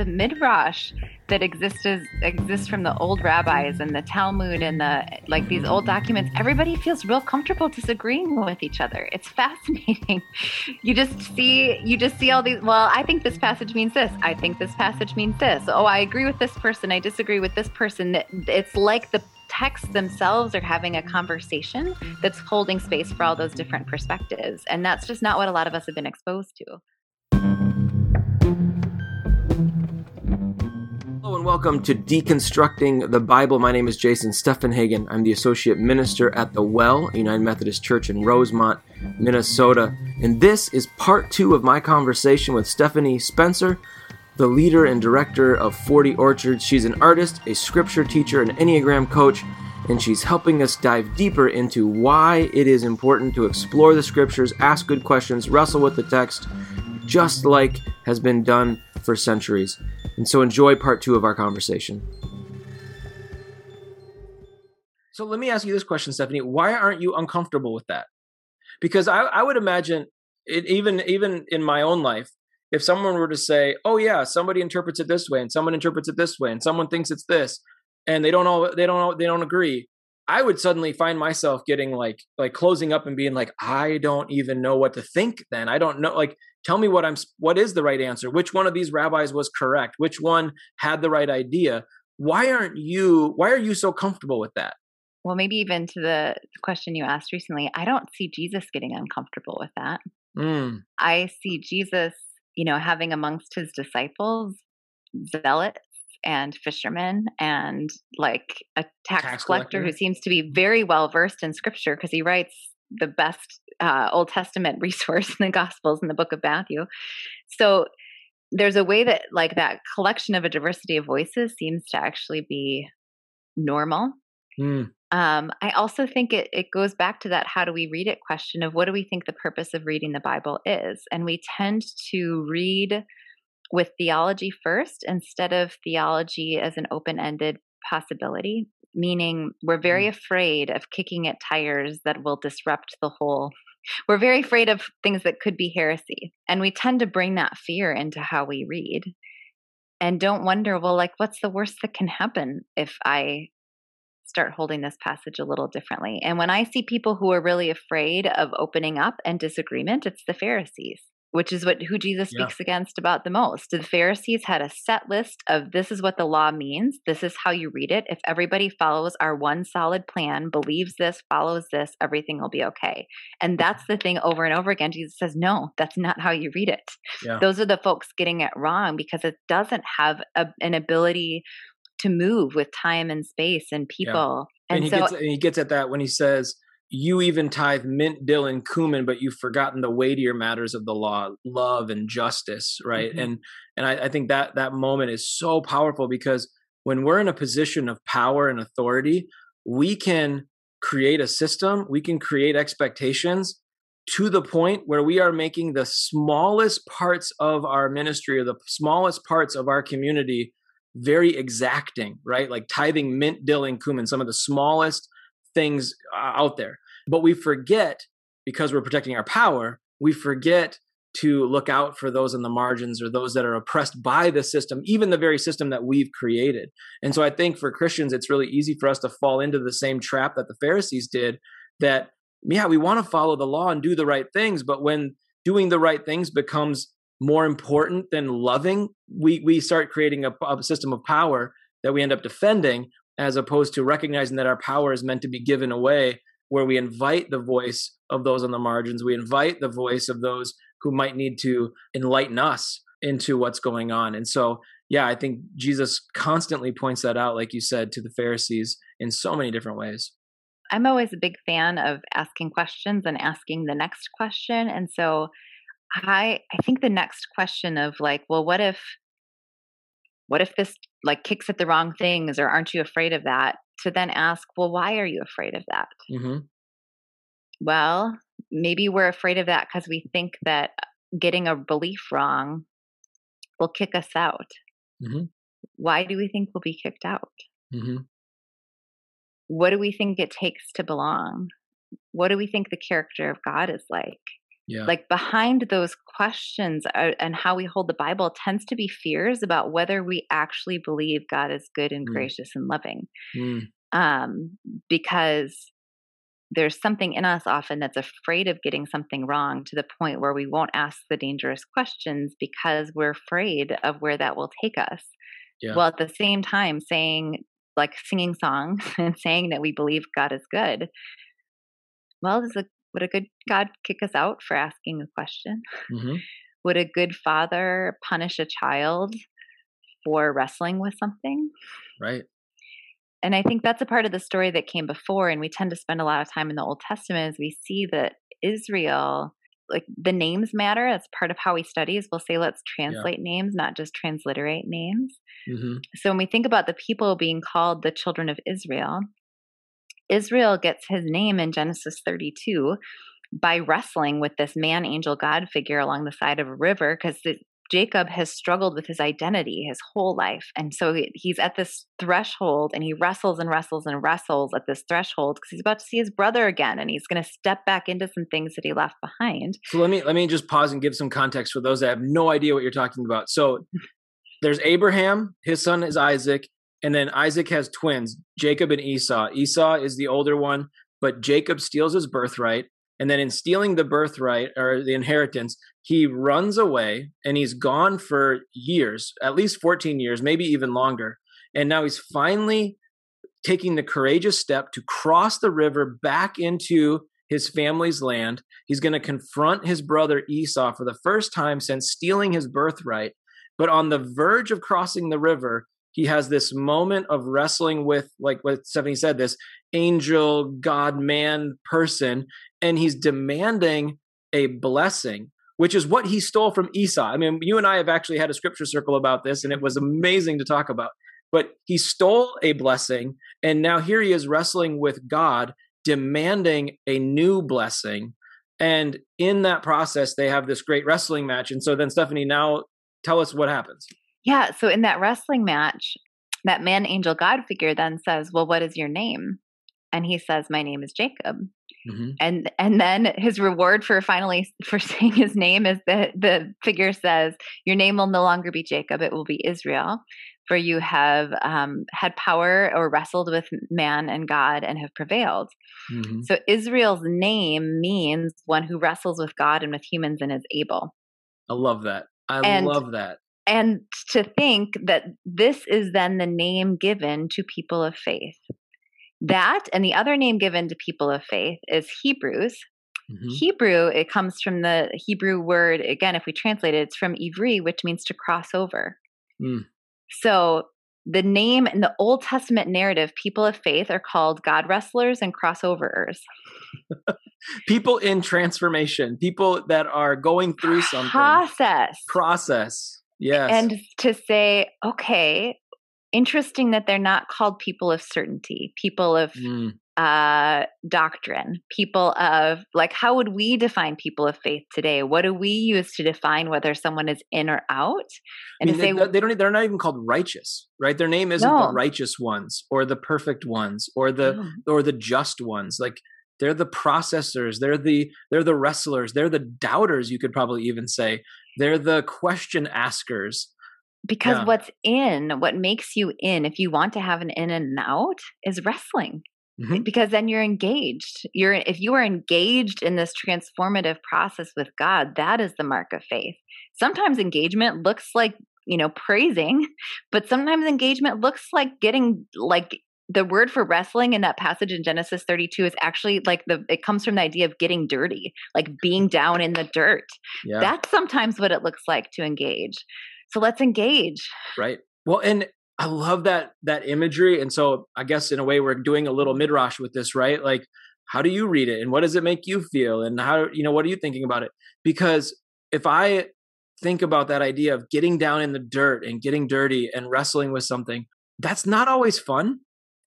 the midrash that exists exists from the old rabbis and the Talmud and the like these old documents, everybody feels real comfortable disagreeing with each other. It's fascinating. you just see you just see all these. Well, I think this passage means this. I think this passage means this. Oh, I agree with this person. I disagree with this person. It's like the texts themselves are having a conversation that's holding space for all those different perspectives. And that's just not what a lot of us have been exposed to. Hello and welcome to Deconstructing the Bible. My name is Jason Steffenhagen. I'm the Associate Minister at the Well, United Methodist Church in Rosemount, Minnesota. And this is part two of my conversation with Stephanie Spencer the leader and director of 40 Orchards. She's an artist, a scripture teacher, an Enneagram coach, and she's helping us dive deeper into why it is important to explore the scriptures, ask good questions, wrestle with the text, just like has been done for centuries. And so enjoy part two of our conversation. So let me ask you this question, Stephanie. Why aren't you uncomfortable with that? Because I, I would imagine it, even even in my own life, if someone were to say, "Oh yeah, somebody interprets it this way and someone interprets it this way and someone thinks it's this," and they don't all they don't all, they don't agree, I would suddenly find myself getting like like closing up and being like, "I don't even know what to think." Then I don't know like tell me what I'm what is the right answer? Which one of these rabbis was correct? Which one had the right idea? Why aren't you why are you so comfortable with that? Well, maybe even to the question you asked recently, I don't see Jesus getting uncomfortable with that. Mm. I see Jesus you know, having amongst his disciples zealots and fishermen and like a tax, tax collector, collector, who seems to be very well versed in scripture because he writes the best uh, Old Testament resource in the Gospels in the book of Matthew. So there's a way that like that collection of a diversity of voices seems to actually be normal. Mm. Um, I also think it, it goes back to that how do we read it question of what do we think the purpose of reading the Bible is? And we tend to read with theology first instead of theology as an open ended possibility, meaning we're very mm. afraid of kicking at tires that will disrupt the whole. We're very afraid of things that could be heresy. And we tend to bring that fear into how we read and don't wonder, well, like, what's the worst that can happen if I start holding this passage a little differently. And when I see people who are really afraid of opening up and disagreement, it's the Pharisees, which is what who Jesus yeah. speaks against about the most. The Pharisees had a set list of this is what the law means, this is how you read it. If everybody follows our one solid plan, believes this, follows this, everything will be okay. And mm-hmm. that's the thing over and over again. Jesus says, no, that's not how you read it. Yeah. Those are the folks getting it wrong because it doesn't have a, an ability to move with time and space and people. Yeah. And, and, he so, gets, and he gets at that when he says, you even tithe mint, dill, and cumin, but you've forgotten the weightier matters of the law, love and justice, right? Mm-hmm. And and I, I think that that moment is so powerful because when we're in a position of power and authority, we can create a system, we can create expectations to the point where we are making the smallest parts of our ministry or the smallest parts of our community very exacting, right? Like tithing mint, dill, and cumin, some of the smallest things uh, out there. But we forget, because we're protecting our power, we forget to look out for those in the margins or those that are oppressed by the system, even the very system that we've created. And so I think for Christians, it's really easy for us to fall into the same trap that the Pharisees did that, yeah, we want to follow the law and do the right things, but when doing the right things becomes more important than loving, we we start creating a, a system of power that we end up defending, as opposed to recognizing that our power is meant to be given away, where we invite the voice of those on the margins, we invite the voice of those who might need to enlighten us into what's going on. And so, yeah, I think Jesus constantly points that out, like you said, to the Pharisees in so many different ways. I'm always a big fan of asking questions and asking the next question. And so I I think the next question of like, well, what if what if this like kicks at the wrong things or aren't you afraid of that? To then ask, well, why are you afraid of that? Mm-hmm. Well, maybe we're afraid of that because we think that getting a belief wrong will kick us out. Mm-hmm. Why do we think we'll be kicked out? Mm-hmm. What do we think it takes to belong? What do we think the character of God is like? Yeah. Like behind those questions uh, and how we hold the Bible tends to be fears about whether we actually believe God is good and mm. gracious and loving. Mm. Um, because there's something in us often that's afraid of getting something wrong to the point where we won't ask the dangerous questions because we're afraid of where that will take us. Yeah. Well, at the same time, saying like singing songs and saying that we believe God is good. Well, does a, would a good God kick us out for asking a question? Mm-hmm. Would a good father punish a child for wrestling with something? Right and I think that's a part of the story that came before. And we tend to spend a lot of time in the Old Testament as we see that Israel, like the names matter. That's part of how we study is we'll say, let's translate yeah. names, not just transliterate names. Mm-hmm. So when we think about the people being called the children of Israel, Israel gets his name in Genesis 32 by wrestling with this man angel God figure along the side of a river because Jacob has struggled with his identity his whole life. And so he's at this threshold and he wrestles and wrestles and wrestles at this threshold because he's about to see his brother again and he's going to step back into some things that he left behind. So let me let me just pause and give some context for those that have no idea what you're talking about. So there's Abraham, his son is Isaac, and then Isaac has twins, Jacob and Esau. Esau is the older one, but Jacob steals his birthright and then in stealing the birthright or the inheritance, he runs away and he's gone for years, at least 14 years, maybe even longer. And now he's finally taking the courageous step to cross the river back into his family's land. He's going to confront his brother Esau for the first time since stealing his birthright. But on the verge of crossing the river, he has this moment of wrestling with, like what Stephanie said, this angel, God, man person and he's demanding a blessing, which is what he stole from Esau. I mean, you and I have actually had a scripture circle about this, and it was amazing to talk about. But he stole a blessing, and now here he is wrestling with God, demanding a new blessing. And in that process, they have this great wrestling match. And so then, Stephanie, now tell us what happens. Yeah. So in that wrestling match, that man angel God figure then says, Well, what is your name? And he says, My name is Jacob. Mm-hmm. And and then his reward for finally for saying his name is that the figure says, "Your name will no longer be Jacob; it will be Israel, for you have um, had power or wrestled with man and God and have prevailed." Mm-hmm. So Israel's name means one who wrestles with God and with humans and is able. I love that. I and, love that. And to think that this is then the name given to people of faith. That and the other name given to people of faith is Hebrews. Mm-hmm. Hebrew, it comes from the Hebrew word, again, if we translate it, it's from Ivri, which means to cross over. Mm. So the name in the Old Testament narrative, people of faith are called God wrestlers and crossoverers. people in transformation, people that are going through something. Process. Process. Yes. And to say, okay, interesting that they're not called people of certainty, people of mm. uh, doctrine, people of like, how would we define people of faith today? What do we use to define whether someone is in or out? And I mean, they, say, they don't, they're not even called righteous, right? Their name isn't no. the righteous ones or the perfect ones or the, no. or the just ones. Like, they're the processors they're the they're the wrestlers they're the doubters you could probably even say. They're the question askers. Because yeah. what's in what makes you in if you want to have an in and an out is wrestling. Mm-hmm. because then you're engaged. You're if you are engaged in this transformative process with god that is the mark of faith. Sometimes engagement looks like you know praising but sometimes engagement looks like getting like the word for wrestling in that passage in Genesis 32 is actually like the it comes from the idea of getting dirty, like being down in the dirt. Yeah. That's sometimes what it looks like to engage. So let's engage. Right. Well, and I love that that imagery. And so I guess in a way we're doing a little midrash with this, right? Like, how do you read it, and what does it make you feel, and how you know what are you thinking about it? Because if I think about that idea of getting down in the dirt and getting dirty and wrestling with something, that's not always fun.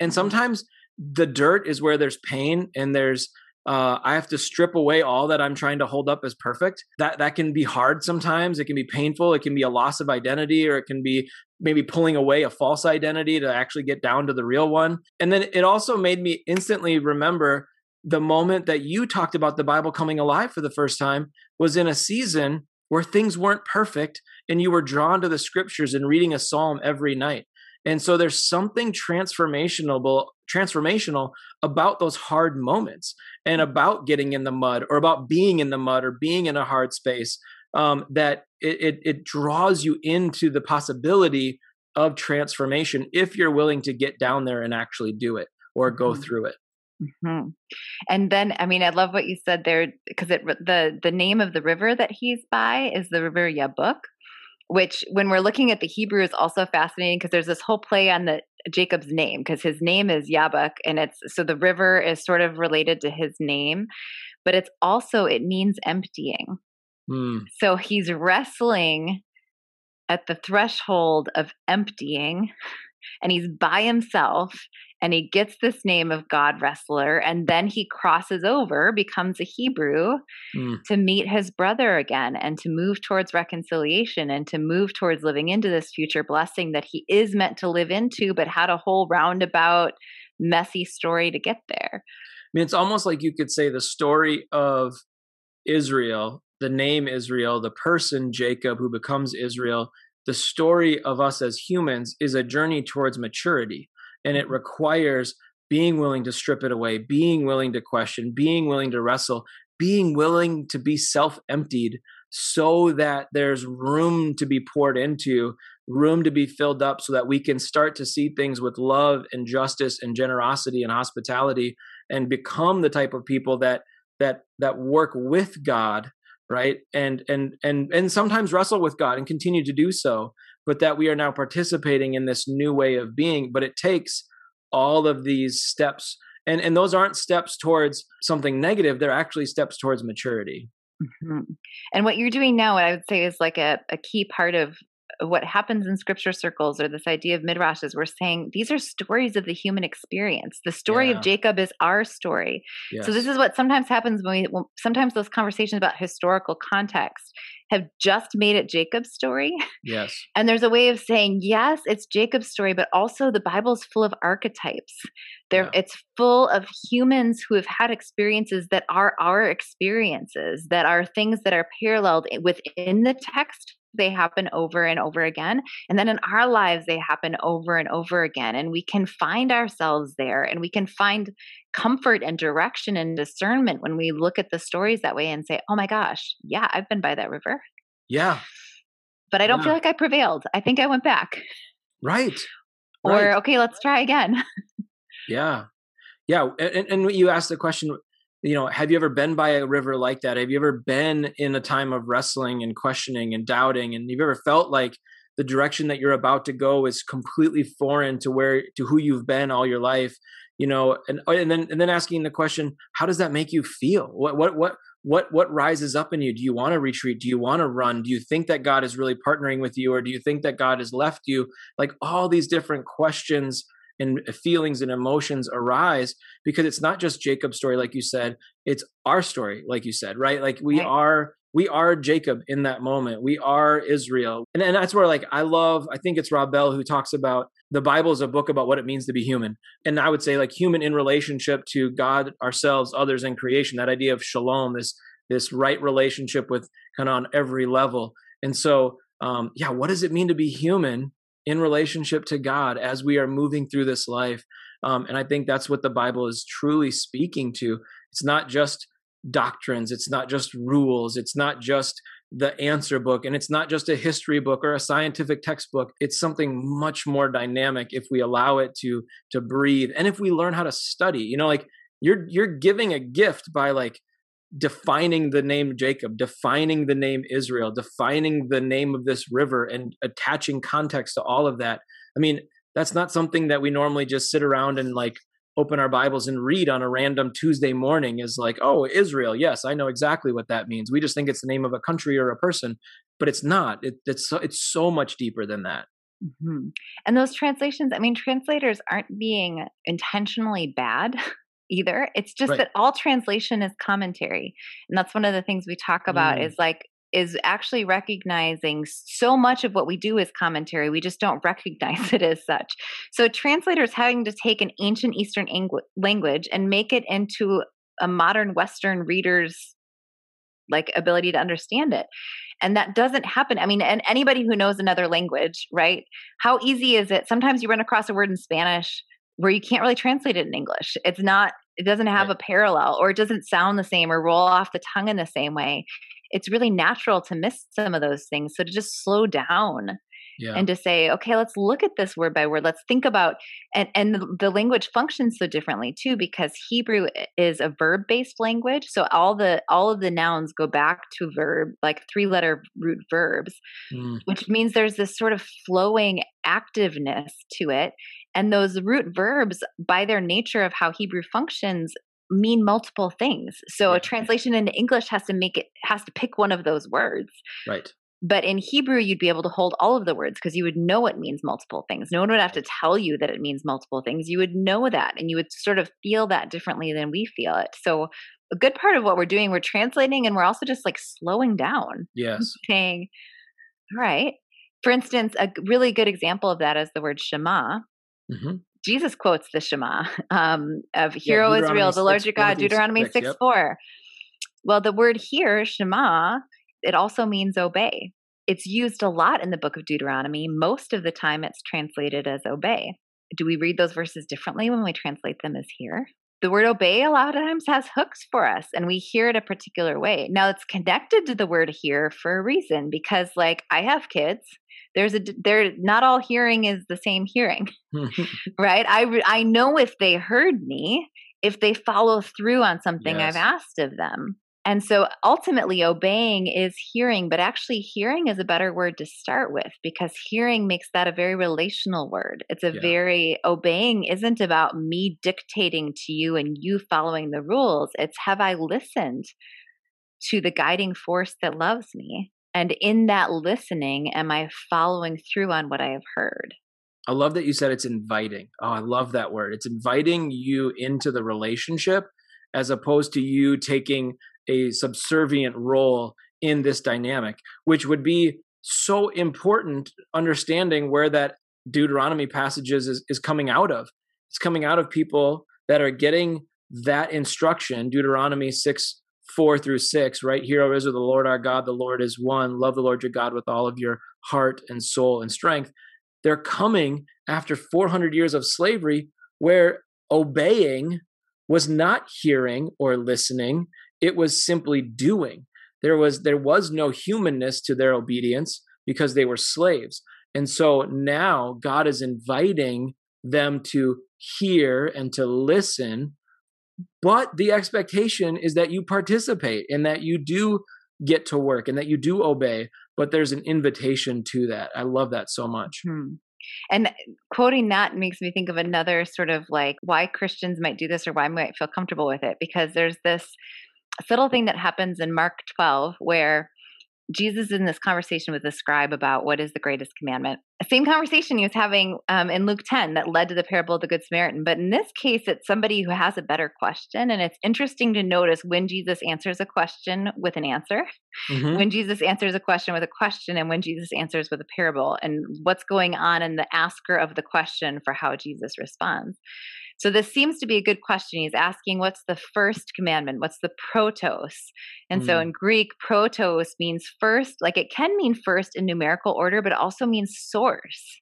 And mm-hmm. sometimes the dirt is where there's pain and there's uh, I have to strip away all that I'm trying to hold up as perfect. That that can be hard sometimes. It can be painful. It can be a loss of identity, or it can be maybe pulling away a false identity to actually get down to the real one. And then it also made me instantly remember the moment that you talked about the Bible coming alive for the first time was in a season where things weren't perfect and you were drawn to the scriptures and reading a psalm every night. And so there's something transformational transformational about those hard moments and about getting in the mud or about being in the mud or being in a hard space um, that it, it, it draws you into the possibility of transformation if you're willing to get down there and actually do it or go mm-hmm. through it. Mm-hmm. And then, I mean, I love what you said there because it the the name of the river that he's by is the river Yabuk, which when we're looking at the Hebrew is also fascinating because there's this whole play on the Jacob's name because his name is Yabuk and it's so the river is sort of related to his name, but it's also it means emptying. Mm. So he's wrestling at the threshold of emptying and he's by himself and he gets this name of God wrestler and then he crosses over becomes a Hebrew mm. to meet his brother again and to move towards reconciliation and to move towards living into this future blessing that he is meant to live into but had a whole roundabout messy story to get there. I mean it's almost like you could say the story of Israel the name Israel, the person Jacob who becomes Israel, the story of us as humans is a journey towards maturity. And it requires being willing to strip it away, being willing to question, being willing to wrestle, being willing to be self emptied so that there's room to be poured into, room to be filled up, so that we can start to see things with love and justice and generosity and hospitality and become the type of people that that that work with God right? And and and and sometimes wrestle with god and continue to do so but that we are now participating in this new way of being but it takes all of these steps and and those aren't steps towards something negative they're actually steps towards maturity mm-hmm. and what you're doing now what i would say is like a, a key part of what happens in scripture circles or this idea of midrash is we're saying these are stories of the human experience. The story yeah. of Jacob is our story. Yes. So this is what sometimes happens when we when sometimes those conversations about historical context have just made it Jacob's story. Yes. And there's a way of saying yes, it's Jacob's story, but also the Bible's full of archetypes. There yeah. it's full of humans who have had experiences that are our experiences, that are things that are paralleled within the text they happen over and over again. And then in our lives, they happen over and over again. And we can find ourselves there and we can find comfort and direction and discernment when we look at the stories that way and say, oh my gosh, yeah, I've been by that river. Yeah. But I don't yeah. feel like I prevailed. I think I went back. Right. Or, right. okay, let's try again. yeah. Yeah. And, and you asked the question, you know have you ever been by a river like that have you ever been in a time of wrestling and questioning and doubting and you've ever felt like the direction that you're about to go is completely foreign to where to who you've been all your life you know and oh, and then and then asking the question how does that make you feel? What what what what what rises up in you? Do you want to retreat? Do you want to run? Do you think that god is really partnering with you or do you think that god has left you? Like all these different questions and feelings and emotions arise because it's not just Jacob's story, like you said, it's our story, like you said, right? Like we right. are we are Jacob in that moment. We are Israel. And, and that's where like I love, I think it's Rob Bell who talks about the Bible is a book about what it means to be human. And I would say like human in relationship to God, ourselves, others, and creation. That idea of shalom, this this right relationship with kind of on every level. And so um, yeah, what does it mean to be human in relationship to God as we are moving through this life. Um, and I think that's what the Bible is truly speaking to. It's not just doctrines, it's not just rules, it's not just the answer book, and it's not just a history book or a scientific textbook. It's something much more dynamic if we allow it to to breathe and if we learn how to study. You know, like you're you're giving a gift by like defining the name Jacob, defining the name Israel, defining the name of this river, and attaching context to all of that. I mean, that's not something that we normally just sit around and like open our Bibles and read on a random Tuesday morning is like, oh, Israel. Yes, I know exactly what that means. We just think it's the name of a country or a person, but it's not. It, it's so, it's so much deeper than that. Mm-hmm. And those translations, I mean, translators aren't being intentionally bad. either. It's just right. that all translation is commentary. And that's one of the things we talk about mm. is like is actually recognizing so much of what we do is commentary. We just don't recognize it as such. So translators having to take an ancient Eastern language and make it into a modern Western reader's like ability to understand it. And that doesn't happen. I mean, and anybody who knows another language, right? How easy is it? Sometimes you run across a word in Spanish where you can't really translate it in English. It's not, it doesn't have right. a parallel or it doesn't sound the same or roll off the tongue in the same way. It's really natural to miss some of those things. So to just slow down yeah. and to say okay let's look at this word by word let's think about and and the, the language functions so differently too because hebrew is a verb based language so all the all of the nouns go back to verb like three letter root verbs mm. which means there's this sort of flowing activeness to it and those root verbs by their nature of how hebrew functions mean multiple things. So yeah. a translation into English has to make it has to pick one of those words. Right. But in Hebrew, you'd be able to hold all of the words because you would know it means multiple things. No one would have to tell you that it means multiple things. You would know that and you would sort of feel that differently than we feel it. So, a good part of what we're doing, we're translating and we're also just like slowing down. Yes. Saying, all right. For instance, a really good example of that is the word Shema. Mm-hmm. Jesus quotes the Shema um, of Hero yeah, Israel, the Lord your God, Deuteronomy 6, 6 yep. 4. Well, the word here, Shema, it also means obey. It's used a lot in the book of Deuteronomy. Most of the time, it's translated as obey. Do we read those verses differently when we translate them as hear? The word obey a lot of times has hooks for us and we hear it a particular way. Now it's connected to the word hear for a reason because like I have kids there's a they're not all hearing is the same hearing right i i know if they heard me if they follow through on something yes. i've asked of them and so ultimately, obeying is hearing, but actually, hearing is a better word to start with because hearing makes that a very relational word. It's a yeah. very, obeying isn't about me dictating to you and you following the rules. It's have I listened to the guiding force that loves me? And in that listening, am I following through on what I have heard? I love that you said it's inviting. Oh, I love that word. It's inviting you into the relationship as opposed to you taking a subservient role in this dynamic, which would be so important understanding where that Deuteronomy passages is, is coming out of. It's coming out of people that are getting that instruction, Deuteronomy 6, 4 through 6, right? Hear, O Israel, the Lord our God, the Lord is one. Love the Lord your God with all of your heart and soul and strength. They're coming after 400 years of slavery where obeying was not hearing or listening it was simply doing. There was there was no humanness to their obedience because they were slaves. And so now god is inviting them to hear and to listen but the expectation is that you participate and that you do get to work and that you do obey but there's an invitation to that. I love that so much. Hmm. And quoting that makes me think of another sort of like why Christians might do this or why I might feel comfortable with it because there's this subtle thing that happens in Mark 12 where Jesus is in this conversation with the scribe about what is the greatest commandment. Same conversation he was having um, in Luke 10 that led to the parable of the Good Samaritan. But in this case, it's somebody who has a better question. And it's interesting to notice when Jesus answers a question with an answer, mm-hmm. when Jesus answers a question with a question, and when Jesus answers with a parable, and what's going on in the asker of the question for how Jesus responds. So this seems to be a good question. He's asking, what's the first commandment? What's the protos? And mm. so in Greek, protos means first, like it can mean first in numerical order, but it also means source.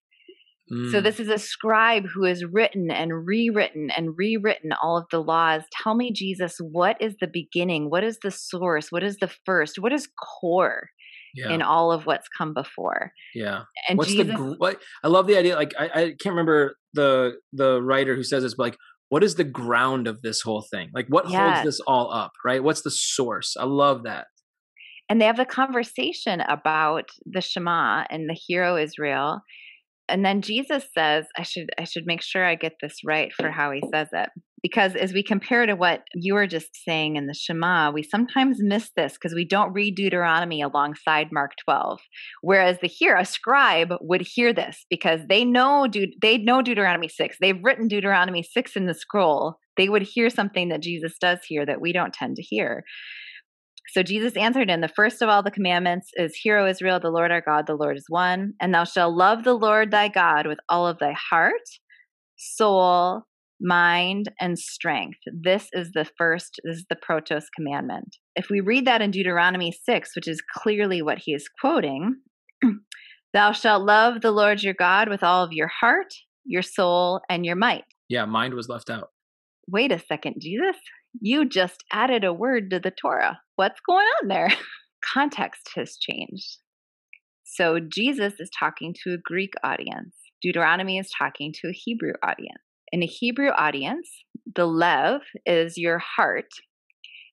Mm. So this is a scribe who has written and rewritten and rewritten all of the laws. Tell me, Jesus, what is the beginning? What is the source? What is the first? What is core? Yeah. in all of what's come before. Yeah. And what's Jesus, the what I love the idea. Like I, I can't remember the the writer who says this, but like what is the ground of this whole thing? Like what yes. holds this all up, right? What's the source? I love that. And they have a conversation about the Shema and the hero Israel. And then Jesus says, I should I should make sure I get this right for how he says it because as we compare to what you were just saying in the Shema, we sometimes miss this because we don't read Deuteronomy alongside Mark 12. Whereas the here, a scribe would hear this because they know they know Deuteronomy 6. They've written Deuteronomy 6 in the scroll. They would hear something that Jesus does here that we don't tend to hear. So Jesus answered in the first of all the commandments is Hear, O Israel, the Lord our God, the Lord is one, and thou shalt love the Lord thy God with all of thy heart, soul, mind, and strength. This is the first, this is the protos commandment. If we read that in Deuteronomy 6, which is clearly what he is quoting, thou shalt love the Lord your God with all of your heart, your soul, and your might. Yeah, mind was left out. Wait a second, Jesus. You just added a word to the Torah. What's going on there? Context has changed. So Jesus is talking to a Greek audience. Deuteronomy is talking to a Hebrew audience. In a Hebrew audience, the lev is your heart,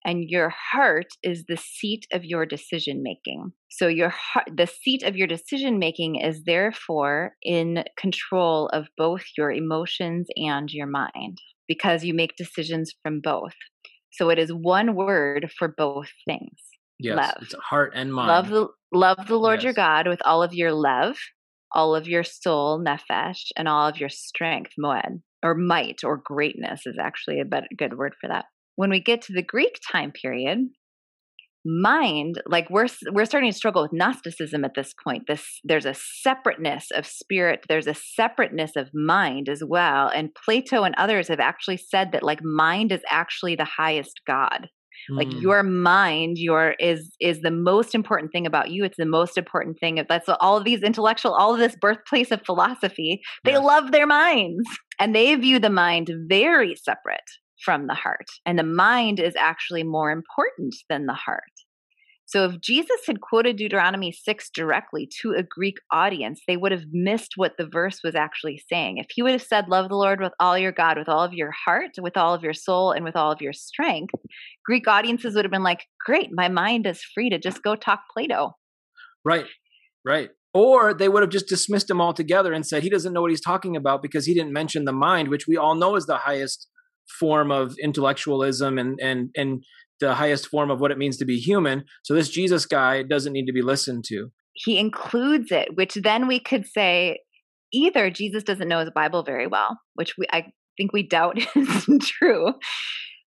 and your heart is the seat of your decision making. So your heart, the seat of your decision making is therefore in control of both your emotions and your mind because you make decisions from both. So it is one word for both things. Yes, love. it's heart and mind. Love the love the Lord yes. your God with all of your love, all of your soul, nefesh, and all of your strength, moed, or might, or greatness is actually a better, good word for that. When we get to the Greek time period, mind like we're we're starting to struggle with gnosticism at this point this there's a separateness of spirit there's a separateness of mind as well and plato and others have actually said that like mind is actually the highest god like mm. your mind your is is the most important thing about you. It's the most important thing. That's all of these intellectual all of this birthplace of philosophy they love their minds. And they view the mind very separate from the heart. And the mind is actually more important than the heart so if Jesus had quoted Deuteronomy 6 directly to a Greek audience, they would have missed what the verse was actually saying. If he would have said, Love the Lord with all your God, with all of your heart, with all of your soul, and with all of your strength, Greek audiences would have been like, Great, my mind is free to just go talk Plato. Right, right. Or they would have just dismissed him altogether and said he doesn't know what he's talking about because he didn't mention the mind, which we all know is the highest form of intellectualism and and and the highest form of what it means to be human. So this Jesus guy doesn't need to be listened to. He includes it, which then we could say either Jesus doesn't know his Bible very well, which we, I think we doubt is true,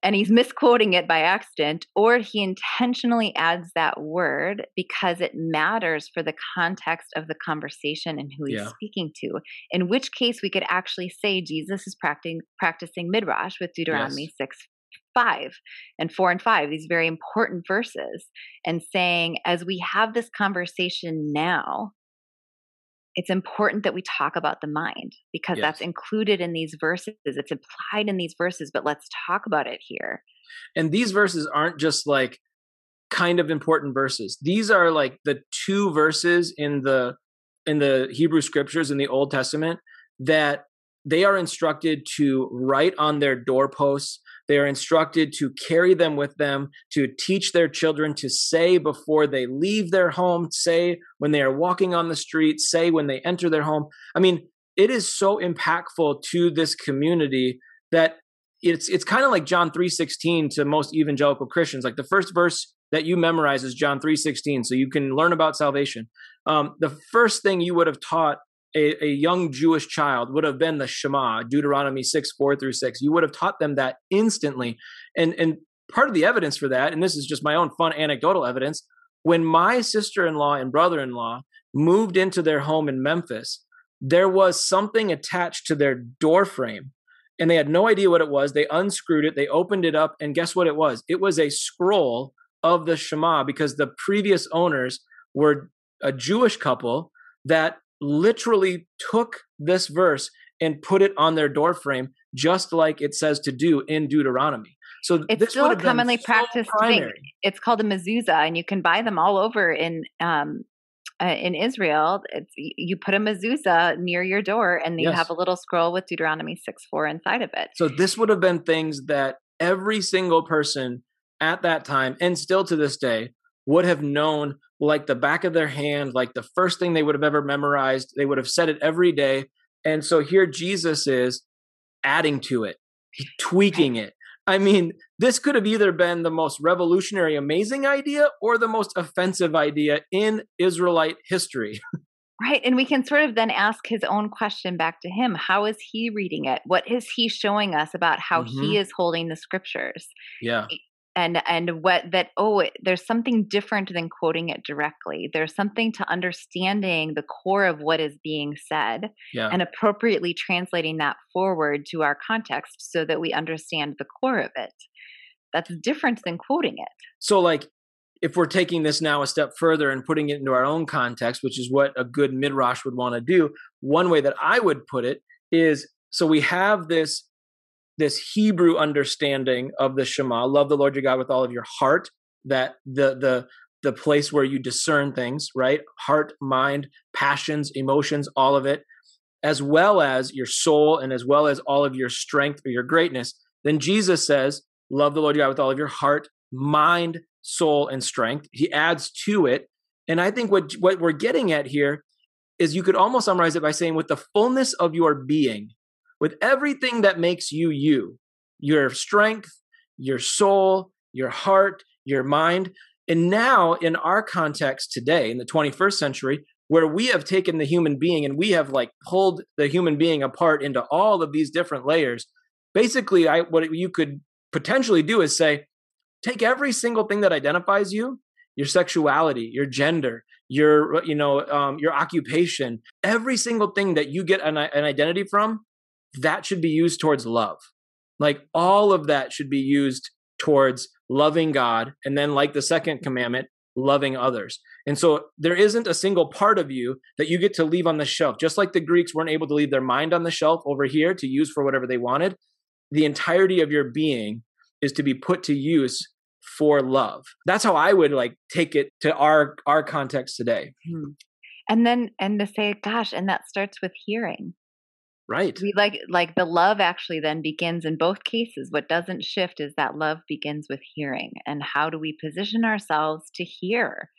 and he's misquoting it by accident, or he intentionally adds that word because it matters for the context of the conversation and who he's yeah. speaking to. In which case, we could actually say Jesus is practicing, practicing midrash with Deuteronomy yes. 6 5 and 4 and 5, these very important verses, and saying, as we have this conversation now, it's important that we talk about the mind because yes. that's included in these verses. It's implied in these verses, but let's talk about it here. And these verses aren't just like kind of important verses. These are like the two verses in the in the Hebrew scriptures in the Old Testament that they are instructed to write on their doorposts they are instructed to carry them with them, to teach their children to say before they leave their home, say when they are walking on the street, say when they enter their home. I mean, it is so impactful to this community that it's it's kind of like John 3:16 to most evangelical Christians. Like the first verse that you memorize is John 3:16 so you can learn about salvation. Um, the first thing you would have taught a, a, young Jewish child would have been the Shema, Deuteronomy 6, 4 through 6. You would have taught them that instantly. And, and part of the evidence for that, and this is just my own fun anecdotal evidence, when my sister in law and brother in law moved into their home in Memphis, there was something attached to their door frame. And they had no idea what it was. They unscrewed it, they opened it up, and guess what it was? It was a scroll of the Shema because the previous owners were a Jewish couple that literally took this verse and put it on their doorframe, just like it says to do in Deuteronomy. So it's still a commonly so practiced primary. thing. It's called a mezuzah, and you can buy them all over in um, uh, in Israel. It's you put a mezuzah near your door, and you yes. have a little scroll with Deuteronomy six four inside of it. So this would have been things that every single person at that time, and still to this day, would have known like the back of their hand, like the first thing they would have ever memorized. They would have said it every day. And so here Jesus is adding to it, tweaking it. I mean, this could have either been the most revolutionary, amazing idea or the most offensive idea in Israelite history. Right. And we can sort of then ask his own question back to him. How is he reading it? What is he showing us about how mm-hmm. he is holding the scriptures? Yeah and and what that oh there's something different than quoting it directly. There's something to understanding the core of what is being said yeah. and appropriately translating that forward to our context so that we understand the core of it. That's different than quoting it. So like if we're taking this now a step further and putting it into our own context which is what a good midrash would want to do one way that i would put it is so we have this this Hebrew understanding of the Shema, love the Lord your God with all of your heart, that the the the place where you discern things, right? Heart, mind, passions, emotions, all of it, as well as your soul and as well as all of your strength or your greatness. Then Jesus says, love the Lord your God with all of your heart, mind, soul, and strength. He adds to it. And I think what what we're getting at here is you could almost summarize it by saying with the fullness of your being, with everything that makes you you your strength, your soul, your heart, your mind. And now, in our context today, in the 21st century, where we have taken the human being and we have like pulled the human being apart into all of these different layers, basically, I, what you could potentially do is say, take every single thing that identifies you your sexuality your gender your you know um, your occupation every single thing that you get an, an identity from that should be used towards love. Like all of that should be used towards loving God. And then, like the second commandment, loving others. And so there isn't a single part of you that you get to leave on the shelf. Just like the Greeks weren't able to leave their mind on the shelf over here to use for whatever they wanted, the entirety of your being is to be put to use for love. That's how I would like take it to our our context today. Hmm. And then and to say gosh, and that starts with hearing. Right. We like like the love actually then begins in both cases. What doesn't shift is that love begins with hearing. And how do we position ourselves to hear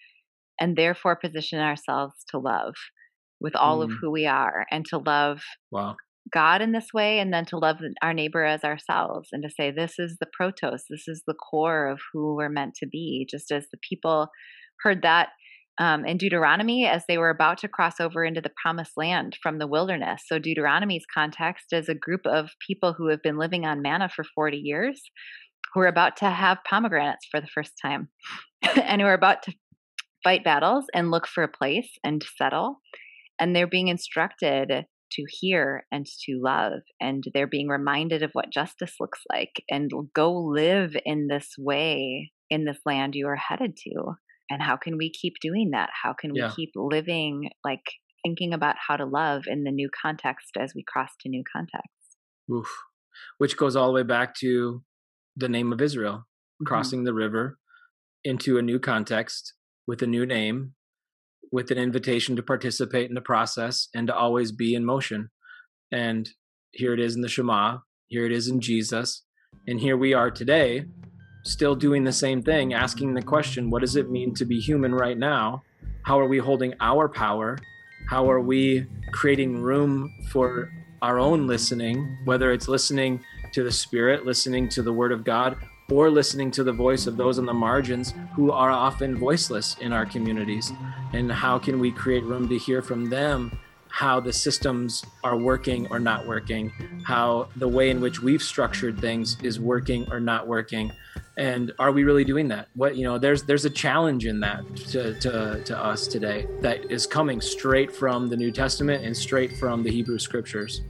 and therefore position ourselves to love with all mm. of who we are and to love wow. God in this way and then to love our neighbor as ourselves and to say this is the protos, this is the core of who we're meant to be. Just as the people heard that um, in Deuteronomy as they were about to cross over into the promised land from the wilderness. So, Deuteronomy's context is a group of people who have been living on manna for 40 years, who are about to have pomegranates for the first time, and who are about to fight battles and look for a place and settle. And they're being instructed to hear and to love. And they're being reminded of what justice looks like and go live in this way in this land you are headed to and how can we keep doing that how can we yeah. keep living like thinking about how to love in the new context as we cross to new contexts Oof. which goes all the way back to the name of israel mm-hmm. crossing the river into a new context with a new name with an invitation to participate in the process and to always be in motion and here it is in the shema here it is in jesus and here we are today still doing the same thing, asking the question, what does it mean to be human right now? How are we holding our power? How are we creating room for our own listening, whether it's listening to the Spirit, listening to the Word of God, or listening to the voice of those on the margins who are often voiceless in our communities? And how can we create room to hear from them how the systems are working or not working, how the way in which we've structured things is working or not working, and are we really doing that? What you know, there's there's a challenge in that to to, to us today that is coming straight from the New Testament and straight from the Hebrew Scriptures.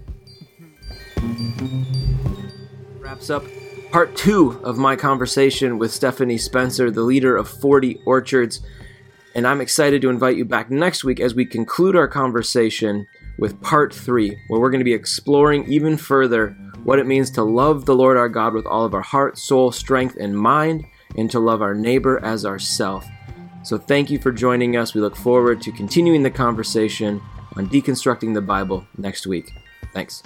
Wraps up part two of my conversation with Stephanie Spencer, the leader of 40 Orchards. And I'm excited to invite you back next week as we conclude our conversation with part three, where we're going to be exploring even further what it means to love the Lord our God with all of our heart, soul, strength, and mind, and to love our neighbor as ourself. So thank you for joining us. We look forward to continuing the conversation on deconstructing the Bible next week. Thanks.